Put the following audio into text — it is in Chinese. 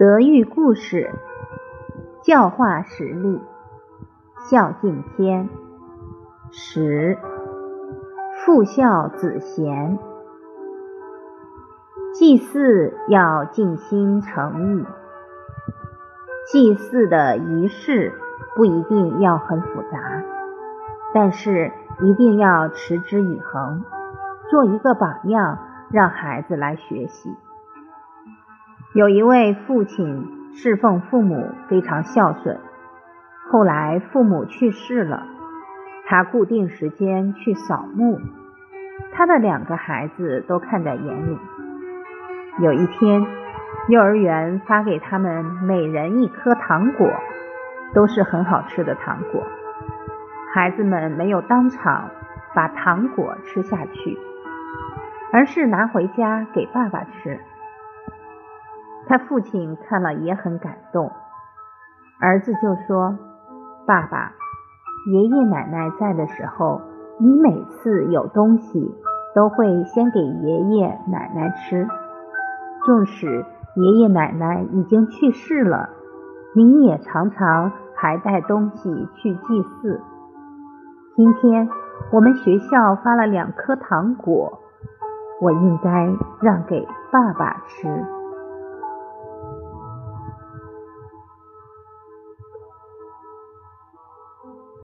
德育故事，教化实例，孝敬篇十，父孝子贤。祭祀要尽心诚意，祭祀的仪式不一定要很复杂，但是一定要持之以恒，做一个榜样，让孩子来学习。有一位父亲侍奉父母非常孝顺，后来父母去世了，他固定时间去扫墓，他的两个孩子都看在眼里。有一天，幼儿园发给他们每人一颗糖果，都是很好吃的糖果。孩子们没有当场把糖果吃下去，而是拿回家给爸爸吃。他父亲看了也很感动，儿子就说：“爸爸，爷爷奶奶在的时候，你每次有东西都会先给爷爷奶奶吃。纵使爷爷奶奶已经去世了，你也常常还带东西去祭祀。今天我们学校发了两颗糖果，我应该让给爸爸吃。”